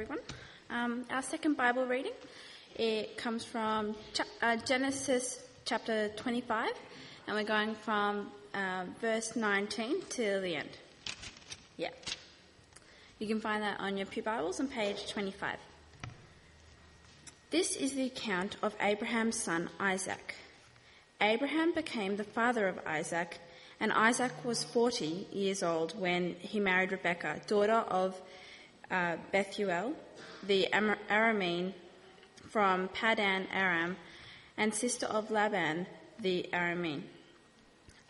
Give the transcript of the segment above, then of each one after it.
everyone. Um, our second Bible reading it comes from cha- uh, Genesis chapter 25, and we're going from uh, verse 19 to the end. Yeah. You can find that on your Pew Bibles on page 25. This is the account of Abraham's son Isaac. Abraham became the father of Isaac, and Isaac was 40 years old when he married Rebekah, daughter of uh, Bethuel, the Aramean from Paddan Aram, and sister of Laban the Aramean.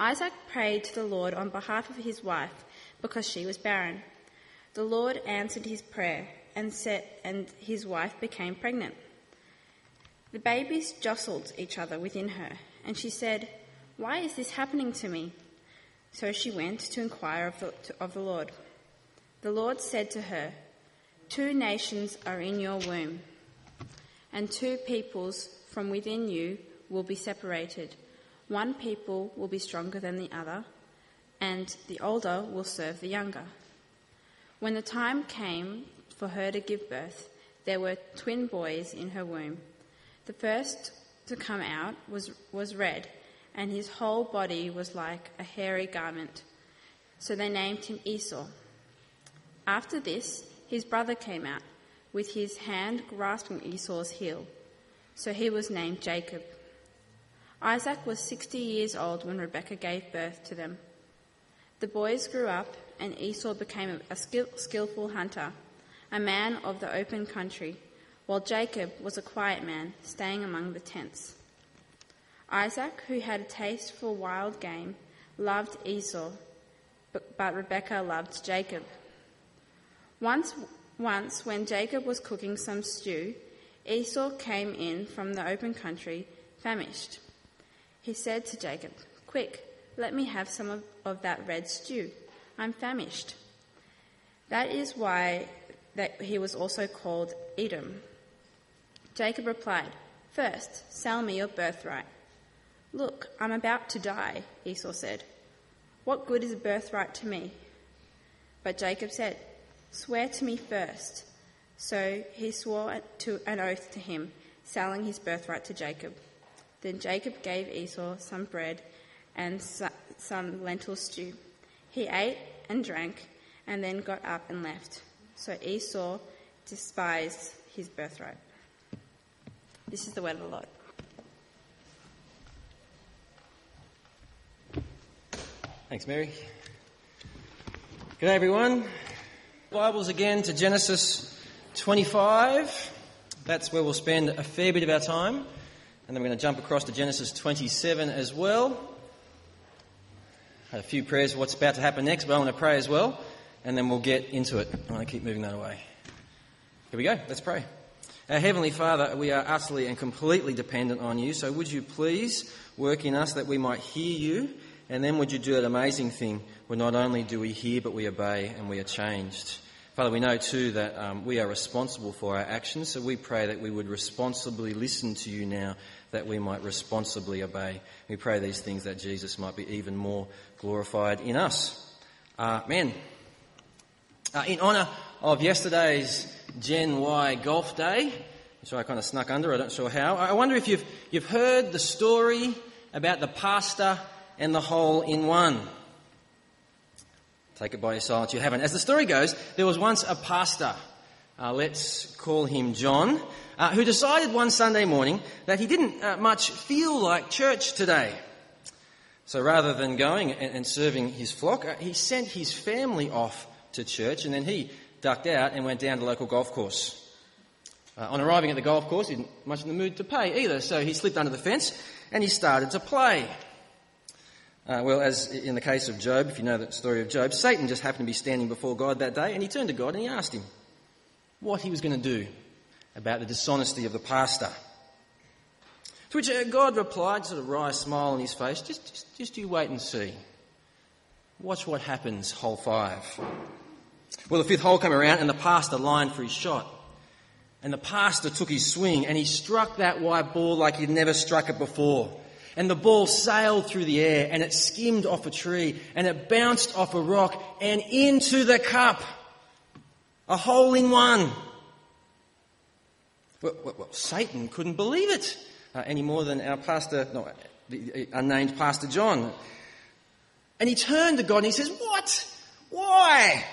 Isaac prayed to the Lord on behalf of his wife because she was barren. The Lord answered his prayer and, set, and his wife became pregnant. The babies jostled each other within her, and she said, Why is this happening to me? So she went to inquire of the, of the Lord. The Lord said to her, Two nations are in your womb, and two peoples from within you will be separated. One people will be stronger than the other, and the older will serve the younger. When the time came for her to give birth, there were twin boys in her womb. The first to come out was, was red, and his whole body was like a hairy garment. So they named him Esau. After this, his brother came out, with his hand grasping Esau's heel. So he was named Jacob. Isaac was 60 years old when Rebekah gave birth to them. The boys grew up, and Esau became a skill, skillful hunter, a man of the open country, while Jacob was a quiet man, staying among the tents. Isaac, who had a taste for wild game, loved Esau, but, but Rebekah loved Jacob. Once, once, when Jacob was cooking some stew, Esau came in from the open country, famished. He said to Jacob, Quick, let me have some of, of that red stew. I'm famished. That is why that he was also called Edom. Jacob replied, First, sell me your birthright. Look, I'm about to die, Esau said. What good is a birthright to me? But Jacob said, Swear to me first. So he swore to an oath to him, selling his birthright to Jacob. Then Jacob gave Esau some bread and some lentil stew. He ate and drank, and then got up and left. So Esau despised his birthright. This is the word of the Lord. Thanks, Mary. Good day, everyone. Bibles again to Genesis 25. That's where we'll spend a fair bit of our time. And then we're going to jump across to Genesis 27 as well. Had a few prayers for what's about to happen next, but I want to pray as well. And then we'll get into it. I want to keep moving that away. Here we go. Let's pray. Our Heavenly Father, we are utterly and completely dependent on you. So would you please work in us that we might hear you? And then would you do that amazing thing where not only do we hear, but we obey and we are changed. Father, we know too that um, we are responsible for our actions, so we pray that we would responsibly listen to you now, that we might responsibly obey. We pray these things that Jesus might be even more glorified in us. Amen. Uh, in honour of yesterday's Gen Y Golf Day, which I kind of snuck under, I don't sure how, I wonder if you've, you've heard the story about the pastor and the hole in one. Take it by your silence, you haven't. As the story goes, there was once a pastor, uh, let's call him John, uh, who decided one Sunday morning that he didn't uh, much feel like church today. So rather than going and, and serving his flock, uh, he sent his family off to church and then he ducked out and went down to the local golf course. Uh, on arriving at the golf course, he wasn't much in the mood to pay either, so he slipped under the fence and he started to play. Uh, well, as in the case of Job, if you know the story of Job, Satan just happened to be standing before God that day and he turned to God and he asked him what he was going to do about the dishonesty of the pastor. To which uh, God replied, sort of wry smile on his face, just, just, just you wait and see. Watch what happens, hole five. Well, the fifth hole came around and the pastor lined for his shot. And the pastor took his swing and he struck that white ball like he'd never struck it before and the ball sailed through the air and it skimmed off a tree and it bounced off a rock and into the cup. A hole in one. Well, well, well Satan couldn't believe it uh, any more than our pastor, no, the unnamed Pastor John. And he turned to God and he says, What? Why?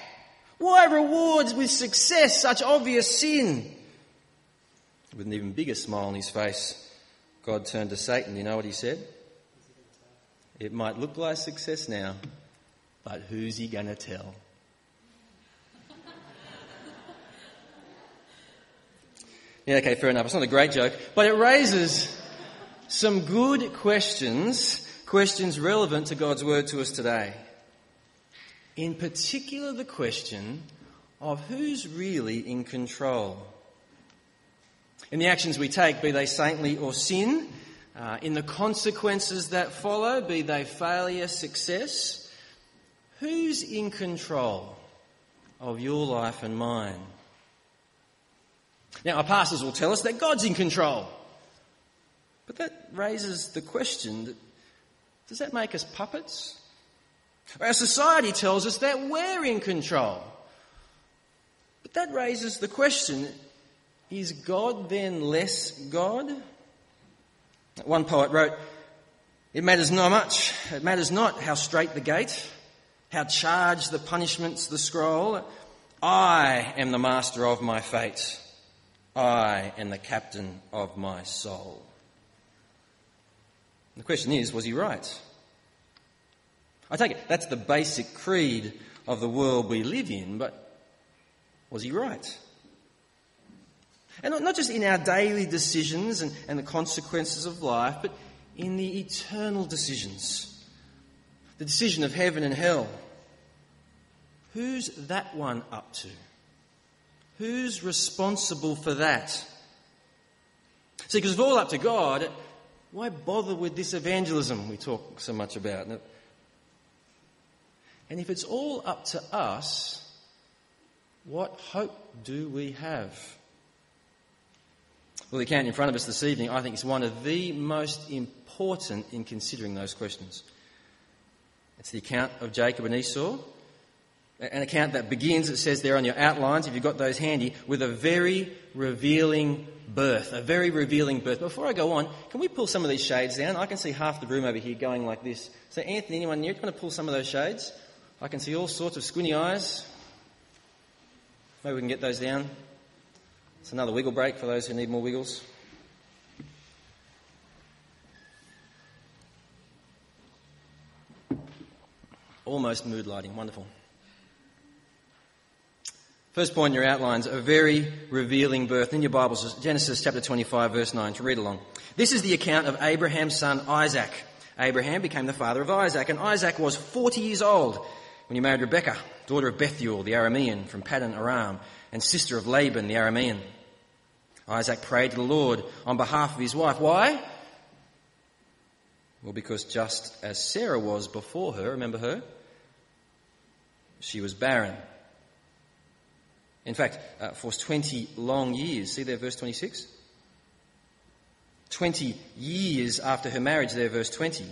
Why rewards with success such obvious sin? With an even bigger smile on his face, God turned to Satan. You know what he said? It might look like success now, but who's he going to tell? yeah, okay, fair enough. It's not a great joke, but it raises some good questions, questions relevant to God's word to us today. In particular, the question of who's really in control. In the actions we take, be they saintly or sin, uh, in the consequences that follow, be they failure, success, who's in control of your life and mine? Now, our pastors will tell us that God's in control. But that raises the question that, does that make us puppets? Our society tells us that we're in control. But that raises the question is God then less God? One poet wrote, It matters not much. It matters not how straight the gate, how charged the punishments, the scroll. I am the master of my fate. I am the captain of my soul. The question is, was he right? I take it that's the basic creed of the world we live in, but was he right? And not, just in our daily decisions and, and the consequences of life, but in the eternal decisions. The decision of heaven and hell. Who's that one up to? Who's responsible for that? See, because it's all up to God, why bother with this evangelism we talk so much about? And if it's all up to us, what hope do we have? Well, the account in front of us this evening, I think, is one of the most important in considering those questions. It's the account of Jacob and Esau, an account that begins, it says there on your outlines, if you've got those handy, with a very revealing birth. A very revealing birth. Before I go on, can we pull some of these shades down? I can see half the room over here going like this. So, Anthony, anyone near, want to pull some of those shades? I can see all sorts of squinty eyes. Maybe we can get those down. It's another wiggle break for those who need more wiggles. Almost mood lighting. Wonderful. First point in your outlines, a very revealing birth. In your Bibles, Genesis chapter 25, verse 9, to read along. This is the account of Abraham's son Isaac. Abraham became the father of Isaac, and Isaac was 40 years old when he married Rebekah, daughter of Bethuel, the Aramean from Paddan Aram, and sister of Laban, the Aramean. Isaac prayed to the Lord on behalf of his wife. Why? Well, because just as Sarah was before her, remember her? She was barren. In fact, uh, for 20 long years, see there, verse 26? 20 years after her marriage, there, verse 20.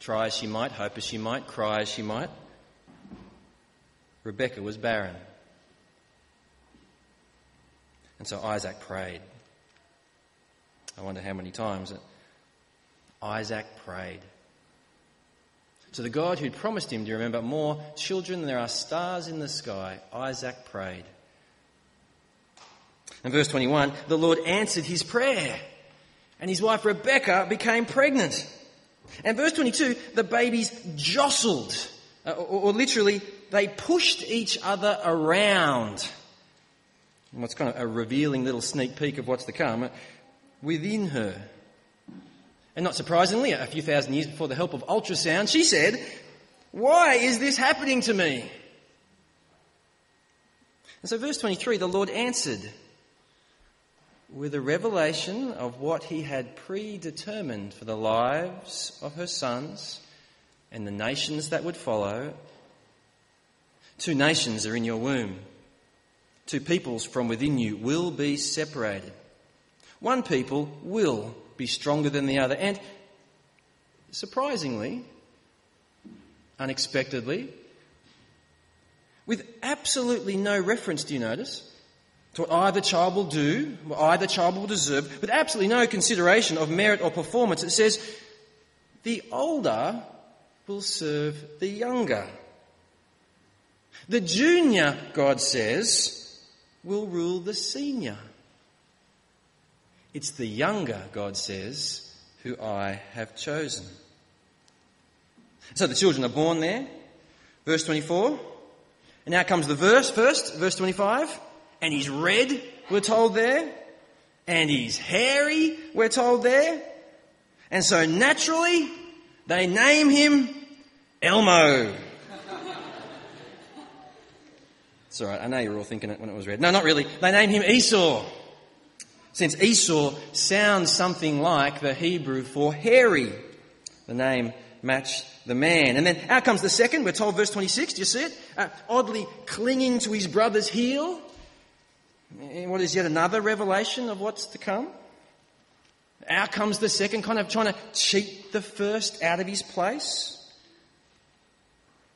Try as she might, hope as she might, cry as she might, Rebecca was barren. And so Isaac prayed. I wonder how many times Isaac prayed to the God who'd promised him, do you remember, more children than there are stars in the sky, Isaac prayed. In verse 21, the Lord answered his prayer, and his wife Rebecca became pregnant. And verse 22, the babies jostled, uh, or literally, they pushed each other around. What's kind of a revealing little sneak peek of what's to come within her. And not surprisingly, a few thousand years before the help of ultrasound, she said, Why is this happening to me? And so, verse 23, the Lord answered with a revelation of what he had predetermined for the lives of her sons and the nations that would follow. Two nations are in your womb. Two peoples from within you will be separated. One people will be stronger than the other. And surprisingly, unexpectedly, with absolutely no reference, do you notice, to what either child will do, what either child will deserve, with absolutely no consideration of merit or performance. It says, the older will serve the younger. The junior, God says, will rule the senior. It's the younger, God says, who I have chosen. So the children are born there. Verse 24. And now comes the verse first, verse 25. And he's red, we're told there. And he's hairy, we're told there. And so naturally, they name him Elmo. It's alright, I know you were all thinking it when it was read. No, not really. They name him Esau. Since Esau sounds something like the Hebrew for hairy. The name matched the man. And then out comes the second. We're told, verse 26, do you see it? Uh, oddly clinging to his brother's heel. What is yet another revelation of what's to come? Out comes the second, kind of trying to cheat the first out of his place.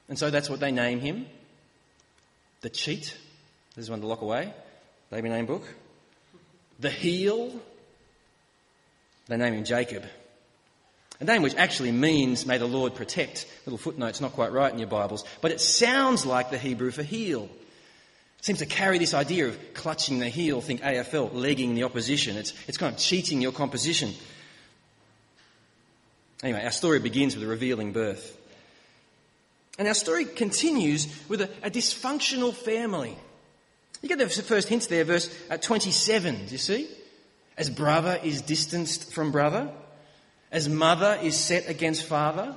And so that's what they name him. The cheat. This is one to lock away. Baby name book. The heel. They name him Jacob. A name which actually means, may the Lord protect. Little footnote's not quite right in your Bibles, but it sounds like the Hebrew for heel. It seems to carry this idea of clutching the heel, think AFL, legging the opposition. It's, it's kind of cheating your composition. Anyway, our story begins with a revealing birth. And our story continues with a, a dysfunctional family. You get the first hints there, verse uh, 27, do you see? As brother is distanced from brother, as mother is set against father,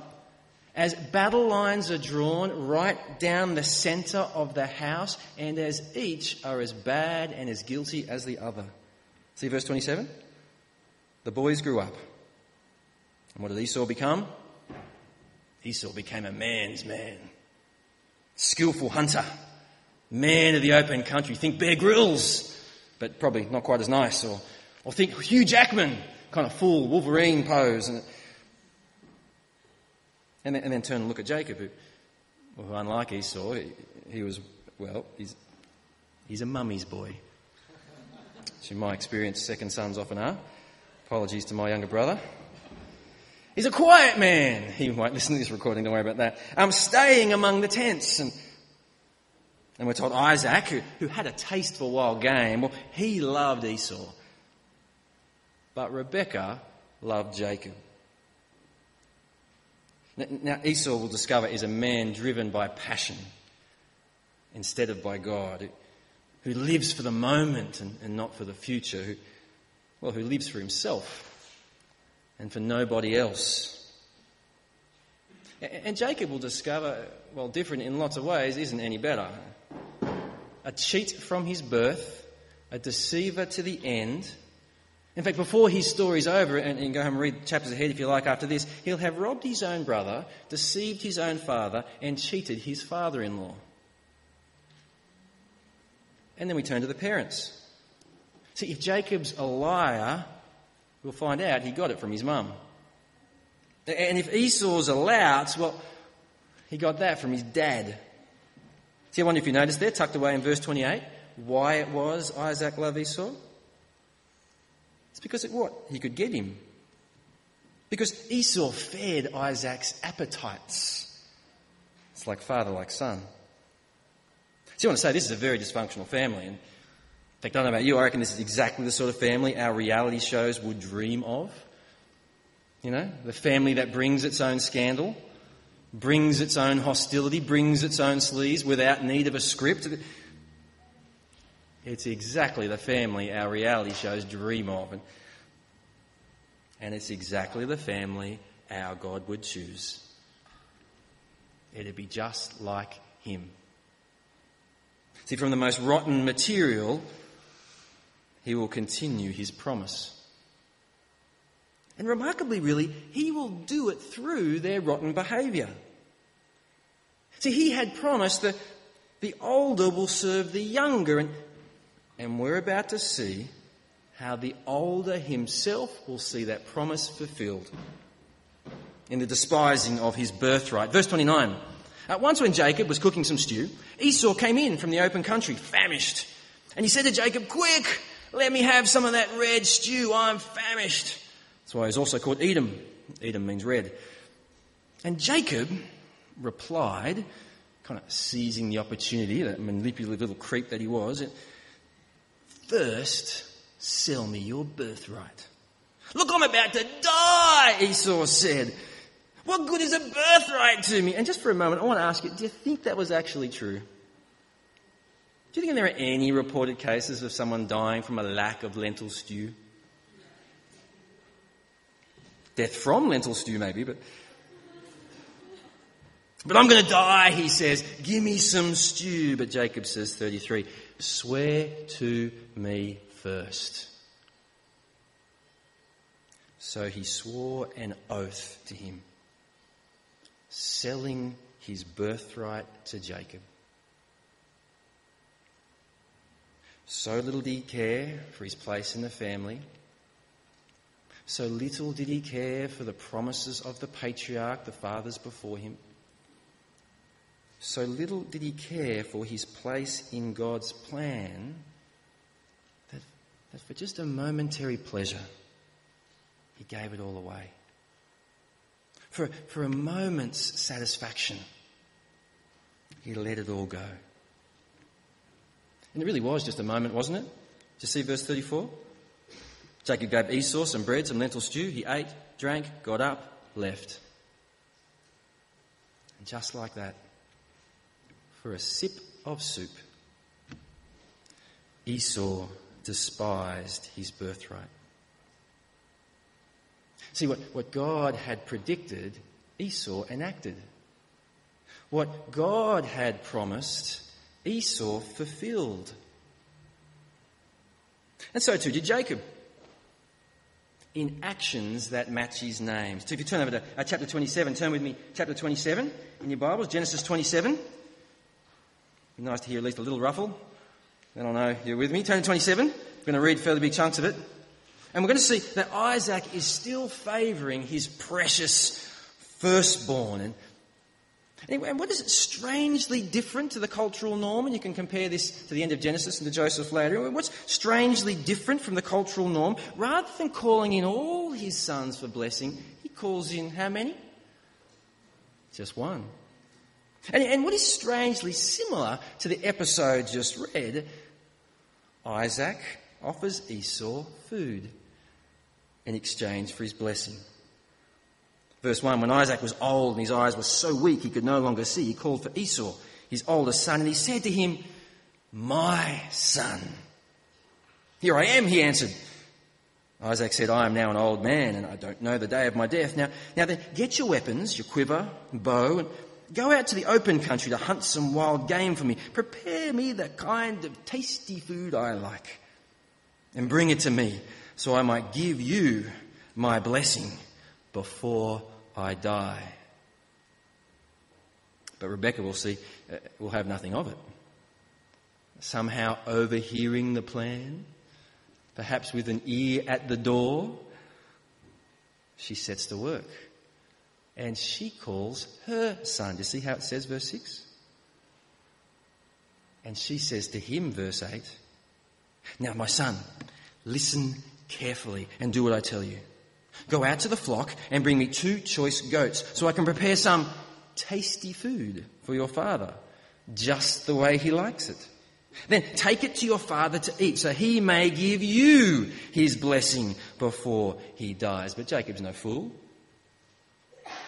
as battle lines are drawn right down the centre of the house, and as each are as bad and as guilty as the other. See verse 27? The boys grew up. And what did Esau become? Esau became a man's man, skillful hunter, man of the open country. Think Bear Grylls, but probably not quite as nice. Or, or think Hugh Jackman, kind of full Wolverine pose. And, and, then, and then turn and look at Jacob, who, who unlike Esau, he, he was, well, he's, he's a mummy's boy. Which in my experience, second sons often are. Apologies to my younger brother. He's a quiet man. He might listen to this recording, don't worry about that. I'm staying among the tents. And, and we're told Isaac, who, who had a taste for wild game, well, he loved Esau. But Rebecca loved Jacob. Now, Esau will discover is a man driven by passion instead of by God, who lives for the moment and, and not for the future, who, well, who lives for himself and for nobody else. And Jacob will discover, well, different in lots of ways, isn't any better. A cheat from his birth, a deceiver to the end, in fact, before his story's over, and, and go home and read chapters ahead if you like after this, he'll have robbed his own brother, deceived his own father, and cheated his father in law. And then we turn to the parents. See, if Jacob's a liar, we'll find out he got it from his mum. And if Esau's a lout, well, he got that from his dad. See, I wonder if you noticed there, tucked away in verse 28, why it was Isaac loved Esau? It's because it what? He could get him. Because Esau fed Isaac's appetites. It's like father, like son. So you want to say this is a very dysfunctional family. And I don't know about you, I reckon this is exactly the sort of family our reality shows would dream of. You know, the family that brings its own scandal, brings its own hostility, brings its own sleaze without need of a script. It's exactly the family our reality shows dream of. And, and it's exactly the family our God would choose. It'd be just like Him. See, from the most rotten material, He will continue His promise. And remarkably, really, He will do it through their rotten behaviour. See, He had promised that the older will serve the younger, and and we're about to see how the older himself will see that promise fulfilled in the despising of his birthright. Verse 29. Uh, once when Jacob was cooking some stew, Esau came in from the open country, famished. And he said to Jacob, Quick, let me have some of that red stew. I'm famished. That's why he's also called Edom. Edom means red. And Jacob replied, kind of seizing the opportunity, that manipulative little creep that he was, First, sell me your birthright. Look, I'm about to die, Esau said. What good is a birthright to me? And just for a moment, I want to ask you, do you think that was actually true? Do you think there are any reported cases of someone dying from a lack of lentil stew? Death from lentil stew, maybe, but. But I'm going to die, he says. Give me some stew. But Jacob says, 33, swear to me first. So he swore an oath to him, selling his birthright to Jacob. So little did he care for his place in the family. So little did he care for the promises of the patriarch, the fathers before him. So little did he care for his place in God's plan that, that for just a momentary pleasure, he gave it all away. For, for a moment's satisfaction, he let it all go. And it really was just a moment, wasn't it? Did you see verse 34? Jacob gave Esau some bread, some lentil stew. He ate, drank, got up, left. And just like that, for a sip of soup, Esau despised his birthright. See, what, what God had predicted, Esau enacted. What God had promised, Esau fulfilled. And so too did Jacob. In actions that match his names. So if you turn over to uh, chapter 27, turn with me, chapter 27 in your Bibles, Genesis 27. Be nice to hear at least a little ruffle. Then I'll know you're with me. Turn to 27. We're going to read fairly big chunks of it. And we're going to see that Isaac is still favouring his precious firstborn. And and what is it strangely different to the cultural norm? And you can compare this to the end of Genesis and to Joseph later. What's strangely different from the cultural norm? Rather than calling in all his sons for blessing, he calls in how many? Just one. And, and what is strangely similar to the episode just read, Isaac offers Esau food in exchange for his blessing. Verse 1 When Isaac was old and his eyes were so weak he could no longer see, he called for Esau, his oldest son, and he said to him, My son. Here I am, he answered. Isaac said, I am now an old man and I don't know the day of my death. Now, now then, get your weapons, your quiver, bow, and go out to the open country to hunt some wild game for me. Prepare me the kind of tasty food I like and bring it to me so I might give you my blessing before I die. But Rebecca will see, uh, will have nothing of it. Somehow overhearing the plan, perhaps with an ear at the door, she sets to work. And she calls her son. Do you see how it says, verse 6? And she says to him, verse 8, Now, my son, listen carefully and do what I tell you. Go out to the flock and bring me two choice goats so I can prepare some tasty food for your father, just the way he likes it. Then take it to your father to eat so he may give you his blessing before he dies. But Jacob's no fool.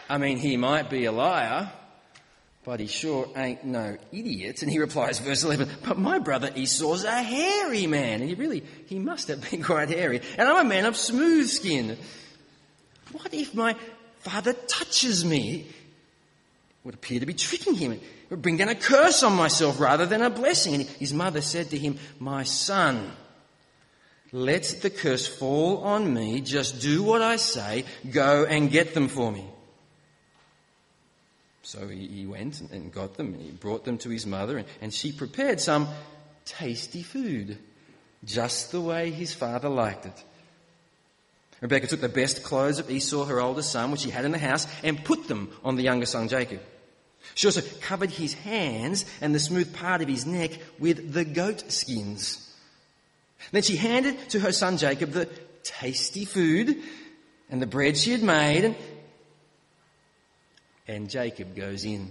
I mean, he might be a liar, but he sure ain't no idiot. And he replies, verse 11, but my brother Esau's a hairy man. And he really, he must have been quite hairy. And I'm a man of smooth skin. What if my father touches me? It would appear to be tricking him. It would bring down a curse on myself rather than a blessing. And his mother said to him, My son, let the curse fall on me. Just do what I say. Go and get them for me. So he, went and got them, and he brought them to his mother, and she prepared some tasty food, just the way his father liked it. Rebekah took the best clothes of Esau, her oldest son, which he had in the house, and put them on the younger son Jacob. She also covered his hands and the smooth part of his neck with the goat skins. Then she handed to her son Jacob the tasty food and the bread she had made, and, and Jacob goes in.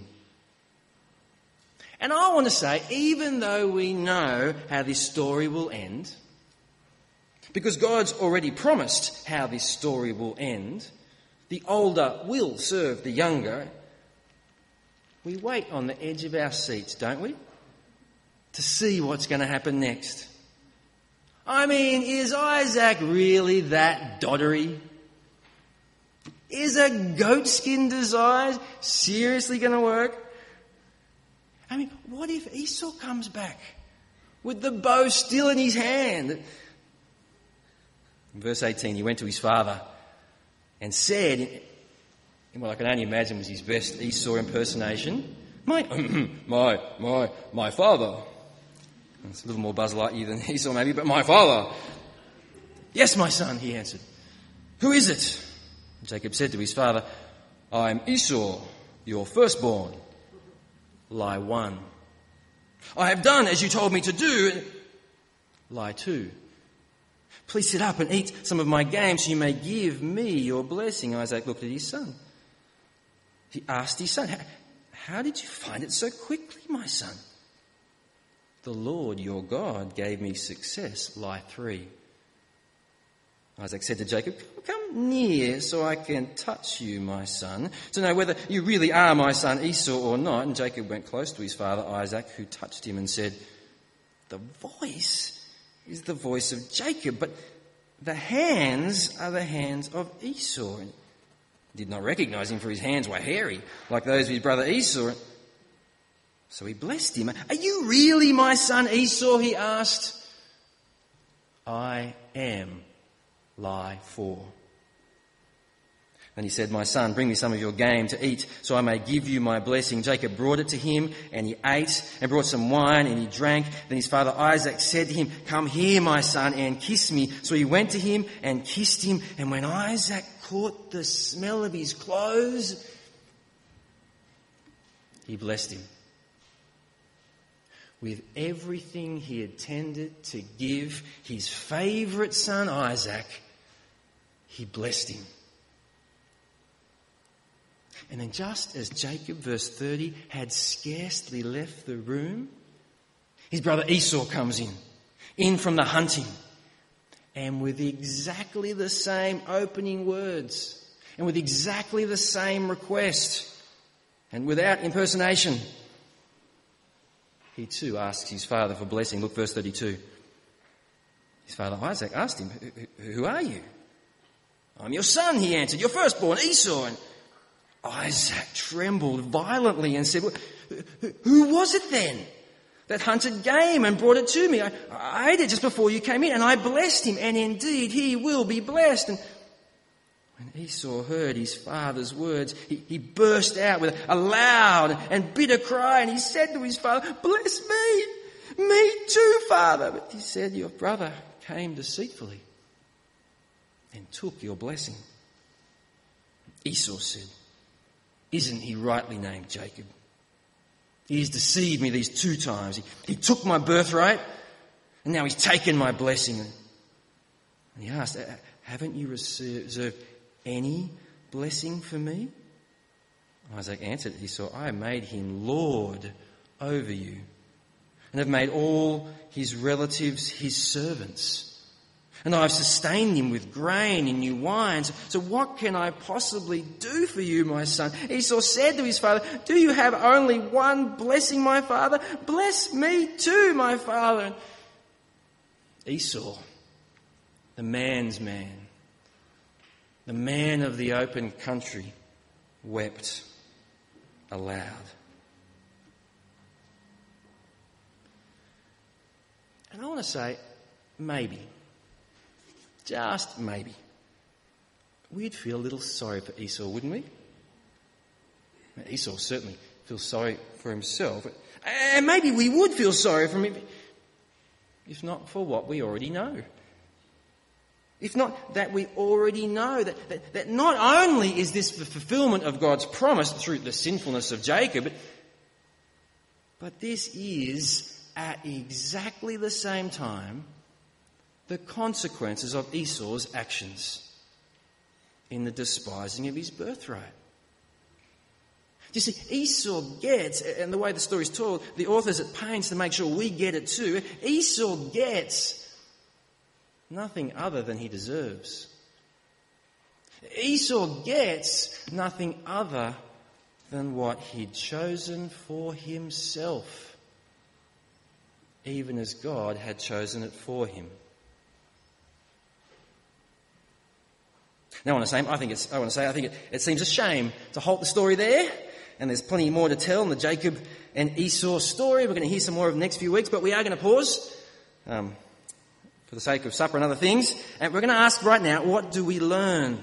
And I want to say, even though we know how this story will end, because God's already promised how this story will end, the older will serve the younger, we wait on the edge of our seats, don't we? To see what's going to happen next. I mean, is Isaac really that doddery? Is a goatskin disguise seriously going to work? I mean, what if Esau comes back with the bow still in his hand? In verse 18, he went to his father and said, in what I can only imagine was his best Esau impersonation, My, my, my, my father. It's a little more Buzz Lightyear than Esau, maybe, but my father. Yes, my son, he answered. Who is it? Jacob said to his father, I am Esau, your firstborn. Lie one. I have done as you told me to do. Lie two. Please sit up and eat some of my game so you may give me your blessing. Isaac looked at his son. He asked his son, How did you find it so quickly, my son? The Lord your God gave me success. Lie three. Isaac said to Jacob, Come near so I can touch you, my son, to know whether you really are my son Esau or not. And Jacob went close to his father Isaac, who touched him and said, The voice is the voice of Jacob, but the hands are the hands of Esau. And did not recognize him, for his hands were hairy, like those of his brother Esau. So he blessed him. Are you really my son Esau? He asked. I am. Lie four. And he said, My son, bring me some of your game to eat, so I may give you my blessing. Jacob brought it to him, and he ate, and brought some wine, and he drank. Then his father Isaac said to him, Come here, my son, and kiss me. So he went to him and kissed him, and when Isaac caught the smell of his clothes, he blessed him. With everything he intended to give his favourite son Isaac, he blessed him. And then, just as Jacob, verse 30, had scarcely left the room, his brother Esau comes in, in from the hunting, and with exactly the same opening words, and with exactly the same request, and without impersonation, he too asks his father for blessing. Look, verse 32. His father Isaac asked him, Who are you? I'm your son, he answered, your firstborn, Esau. And Isaac trembled violently and said, Who was it then that hunted game and brought it to me? I, I ate it just before you came in, and I blessed him, and indeed he will be blessed. And when Esau heard his father's words, he, he burst out with a loud and bitter cry, and he said to his father, Bless me, me too, father. But he said, Your brother came deceitfully and took your blessing. Esau said, isn't he rightly named Jacob? He has deceived me these two times. He, he took my birthright, and now he's taken my blessing. And he asked, Haven't you reserved any blessing for me? Isaac answered, Esau, I made him Lord over you, and have made all his relatives his servants and I have sustained him with grain and new wines. So what can I possibly do for you, my son? Esau said to his father, Do you have only one blessing, my father? Bless me too, my father. Esau, the man's man, the man of the open country, wept aloud. And I want to say, maybe just maybe, we'd feel a little sorry for Esau, wouldn't we? Esau certainly feels sorry for himself. And maybe we would feel sorry for him if not for what we already know. If not that we already know that, that, that not only is this the fulfillment of God's promise through the sinfulness of Jacob, but, but this is at exactly the same time the consequences of Esau's actions in the despising of his birthright. You see, Esau gets, and the way the story is told, the author's at pains to make sure we get it too. Esau gets nothing other than he deserves. Esau gets nothing other than what he'd chosen for himself, even as God had chosen it for him. Now, I want to say, I think it's, I want to say, I think it, it seems a shame to halt the story there, and there's plenty more to tell in the Jacob and Esau story. We're going to hear some more over the next few weeks, but we are going to pause um, for the sake of supper and other things, and we're going to ask right now, what do we learn?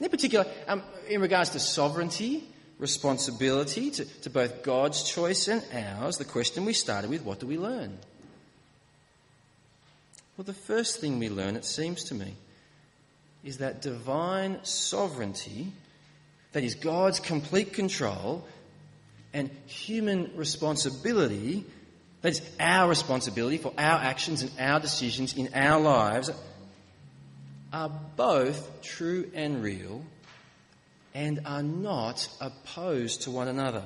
In particular, um, in regards to sovereignty, responsibility, to, to both God's choice and ours, the question we started with, what do we learn? Well, the first thing we learn, it seems to me, is that divine sovereignty, that is God's complete control, and human responsibility, that is our responsibility for our actions and our decisions in our lives, are both true and real and are not opposed to one another.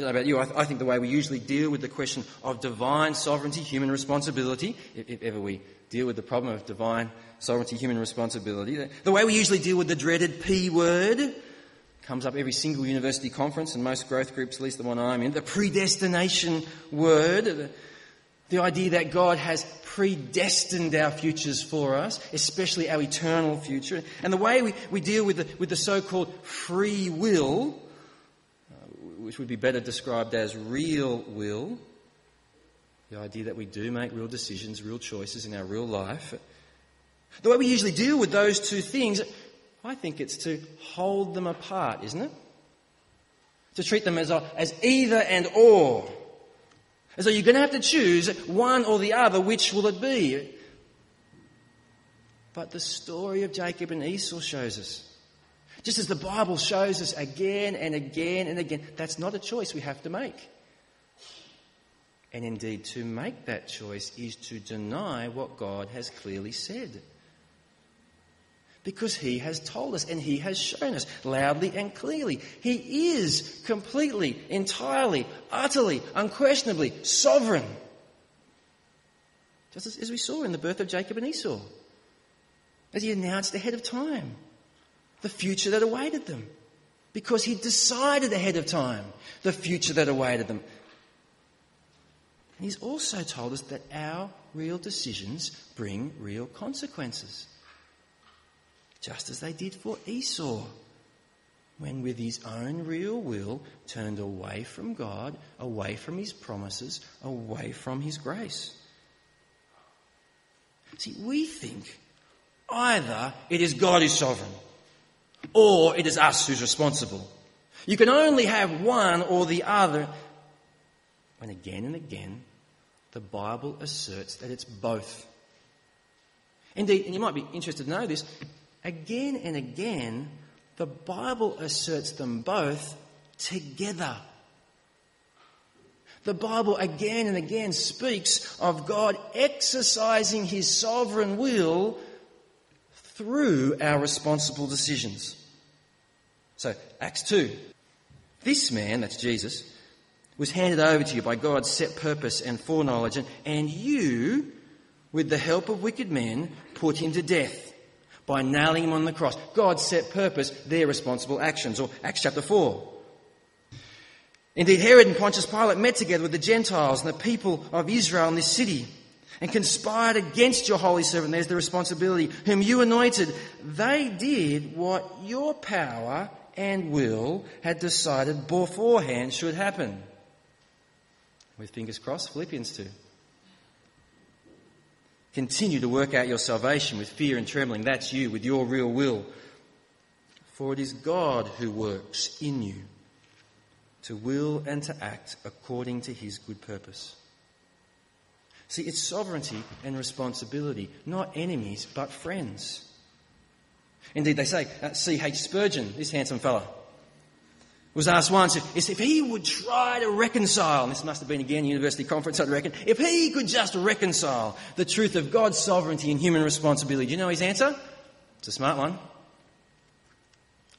About you, I, th- I, think the way we usually deal with the question of divine sovereignty, human responsibility, if, if, ever we deal with the problem of divine sovereignty, human responsibility, the, the way we usually deal with the dreaded P word, comes up every single university conference and most growth groups, at least the one I'm in, the predestination word, the, the idea that God has predestined our futures for us, especially our eternal future. And the way we, we deal with the, with the so called free will, which would be better described as real will, the idea that we do make real decisions, real choices in our real life. The way we usually deal with those two things, I think it's to hold them apart, isn't it? To treat them as, a, as either and or. And so you're going to have to choose one or the other. Which will it be? But the story of Jacob and Esau shows us. Just as the Bible shows us again and again and again, that's not a choice we have to make. And indeed, to make that choice is to deny what God has clearly said. Because he has told us and he has shown us loudly and clearly. He is completely, entirely, utterly, unquestionably sovereign. Just as, we saw in the birth of Jacob and Esau. As he announced ahead of time the future that awaited them. Because he decided ahead of time the future that awaited them. He's also told us that our real decisions bring real consequences just as they did for Esau, when with his own real will turned away from God, away from his promises, away from his grace. See, we think either it is God who's sovereign, or it is us who's responsible. You can only have one or the other. When again and again, the Bible asserts that it's both. Indeed, and you might be interested to know this, Again and again, the Bible asserts them both together. The Bible again and again speaks of God exercising his sovereign will through our responsible decisions. So, Acts 2. This man, that's Jesus, was handed over to you by God's set purpose and foreknowledge, and, and you, with the help of wicked men, put him to death by nailing him on the cross. God set purpose, their responsible actions. Or Acts chapter 4. Indeed, Herod and Pontius Pilate met together with the Gentiles and the people of Israel in this city and conspired against your holy servant. There's the responsibility, whom you anointed. They did what your power and will had decided beforehand should happen. With fingers crossed, Philippians 2. Continue to work out your salvation with fear and trembling. That's you, with your real will. For it is God who works in you to will and to act according to his good purpose. See, it's sovereignty and responsibility, not enemies, but friends. Indeed, they say, uh, C.H. Spurgeon, this handsome fellow, was asked once if, if he would try to reconcile, and this must have been again a university conference, I'd reckon, if he could just reconcile the truth of God's sovereignty and human responsibility. Do you know his answer? It's a smart one.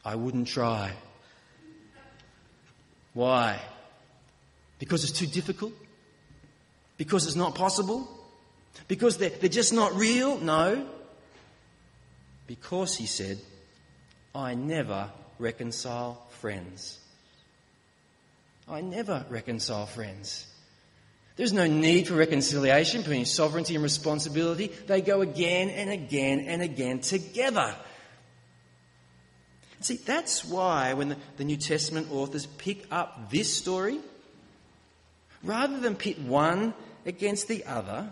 I wouldn't try. Why? Because it's too difficult? Because it's not possible? Because they're, they're just not real? No. Because, he said, I never reconcile friends. I never reconcile friends. There's no need for reconciliation between sovereignty and responsibility. They go again and again and again together. See, that's why when the, the, New Testament authors pick up this story, rather than pit one against the other,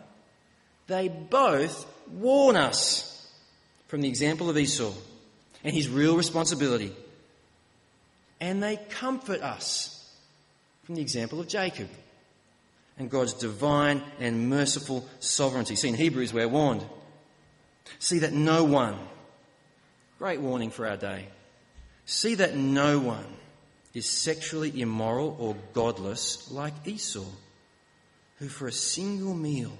they both warn us from the example of Esau and his real responsibility. And they comfort us from the example of Jacob and God's divine and merciful sovereignty. See, in Hebrews, we're warned. See that no one, great warning for our day, see that no one is sexually immoral or godless like Esau, who for a single meal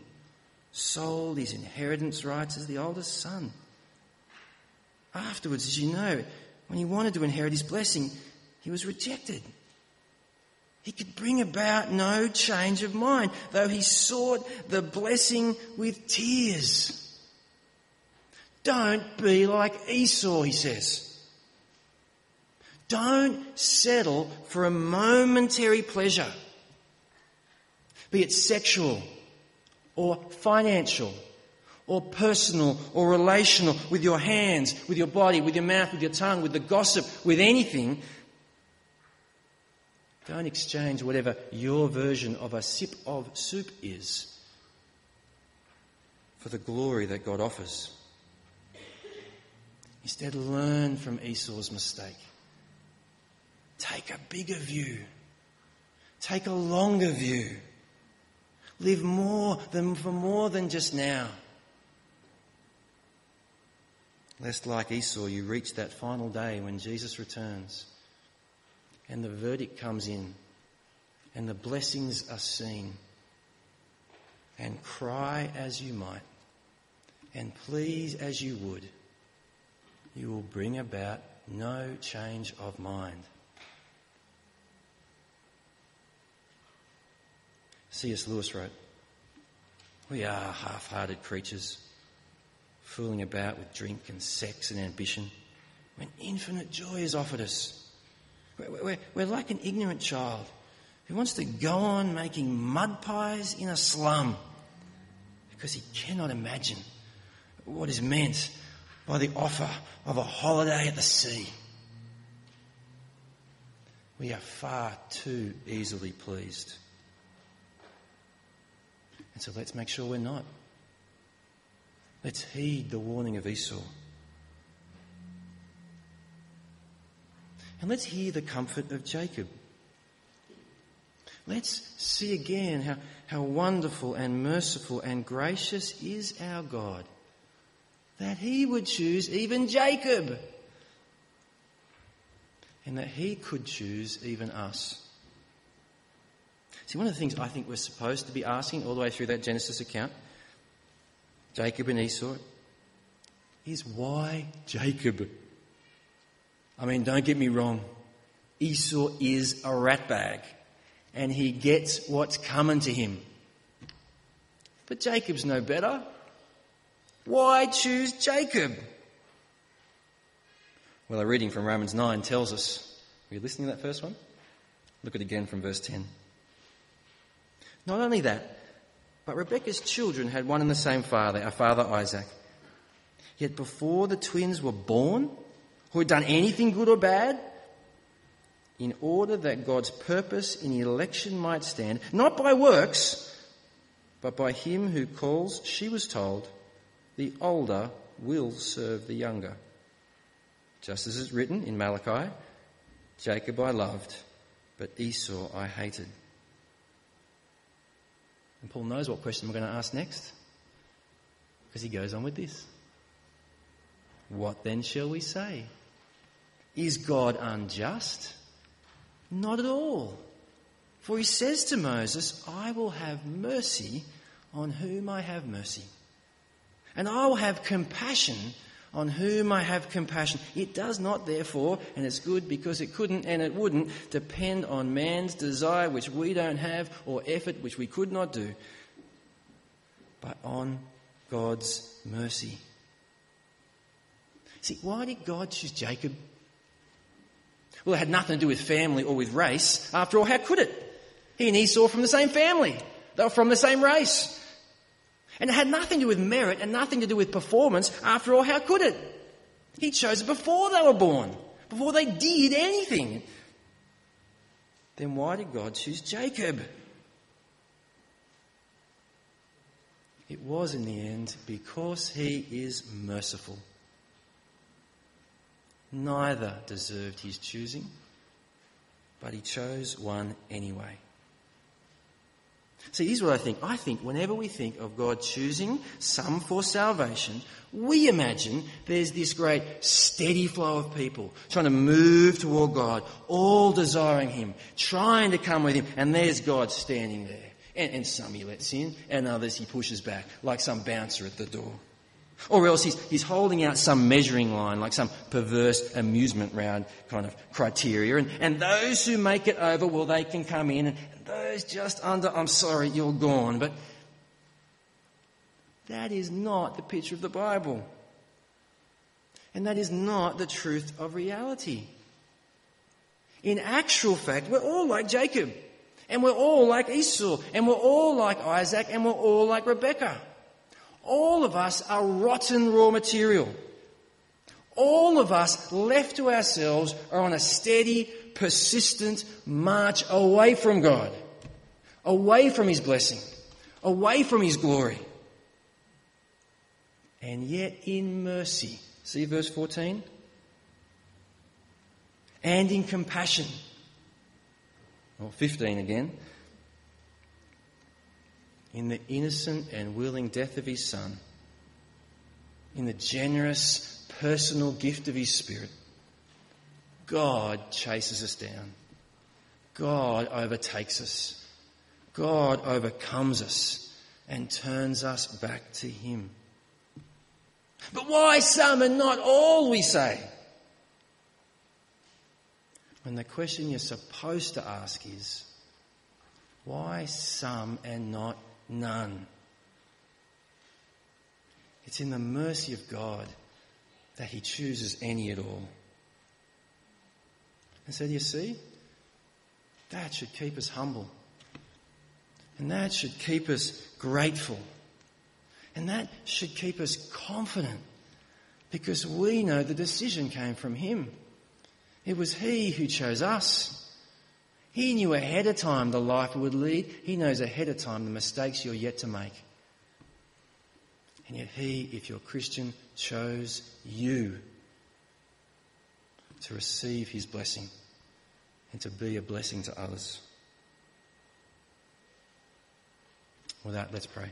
sold his inheritance rights as the oldest son. Afterwards, as you know, when he wanted to inherit his blessing, he was rejected he could bring about no change of mind, though he sought the blessing with tears. Don't be like Esau, he says. Don't settle for a momentary pleasure, be it sexual or financial or personal or relational with your hands, with your body, with your mouth, with your tongue, with the gossip, with anything don't exchange whatever your version of a sip of soup is for the glory that God offers. Instead, learn from Esau's mistake. Take a bigger view. Take a longer view. Live more than for more than just now. Lest, like Esau, you reach that final day when Jesus returns and the verdict comes in and the blessings are seen. And cry as you might and please as you would, you will bring about no change of mind. C.S. Lewis wrote, We are half hearted creatures, fooling about with drink and sex and ambition, when infinite joy is offered us. We're, we're, we're like an ignorant child who wants to go on making mud pies in a slum because he cannot imagine what is meant by the offer of a holiday at the sea. We are far too easily pleased. And so let's make sure we're not. Let's heed the warning of Esau. And let's hear the comfort of Jacob. Let's see again how, how wonderful and merciful and gracious is our God. That he would choose even Jacob. And that he could choose even us. See, one of the things I think we're supposed to be asking all the way through that Genesis account, Jacob and Esau, is why Jacob? I mean, don't get me wrong. Esau is a ratbag and he gets what's coming to him. But Jacob's no better. Why choose Jacob? Well, our reading from Romans 9 tells us. Are you listening to that first one? Look at it again from verse 10. Not only that, but Rebekah's children had one and the same father, our father Isaac. Yet before the twins were born, who had done anything good or bad, in order that God's purpose in election might stand, not by works, but by him who calls, she was told, the older will serve the younger. Just as it's written in Malachi, Jacob I loved, but Esau I hated. And Paul knows what question we're going to ask next, because he goes on with this. What then shall we say? Is God unjust? Not at all. For he says to Moses, I will have mercy on whom I have mercy. And I will have compassion on whom I have compassion. It does not, therefore, and it's good because it couldn't and it wouldn't, depend on man's desire, which we don't have, or effort, which we could not do, but on God's mercy. See, why did God choose Jacob? Well, it had nothing to do with family or with race. After all, how could it? He and Esau from the same family. They were from the same race. And it had nothing to do with merit and nothing to do with performance. After all, how could it? He chose it before they were born, before they did anything. Then why did God choose Jacob? It was in the end because he is merciful. Neither deserved his choosing, but he chose one anyway. See, here's what I think. I think whenever we think of God choosing some for salvation, we imagine there's this great steady flow of people trying to move toward God, all desiring Him, trying to come with Him, and there's God standing there. And, and some He lets in, and others He pushes back, like some bouncer at the door. Or else he's, he's holding out some measuring line, like some perverse amusement round kind of criteria. And, and those who make it over, well, they can come in. And those just under, I'm sorry, you're gone. But that is not the picture of the Bible. And that is not the truth of reality. In actual fact, we're all like Jacob. And we're all like Esau. And we're all like Isaac. And we're all like Rebekah. All of us are rotten raw material. All of us, left to ourselves, are on a steady, persistent march away from God, away from His blessing, away from His glory. And yet, in mercy, see verse 14? And in compassion, or 15 again, in the innocent and willing death of his Son, in the generous personal gift of his Spirit, God chases us down. God overtakes us. God overcomes us and turns us back to him. But why some and not all, we say? When the question you're supposed to ask is, why some and not None. It's in the mercy of God that He chooses any at all. And so, do you see? That should keep us humble. And that should keep us grateful. And that should keep us confident because we know the decision came from Him. It was He who chose us. He knew ahead of time the life it would lead. He knows ahead of time the mistakes you're yet to make. And yet, He, if you're Christian, chose you to receive His blessing and to be a blessing to others. With that, let's pray.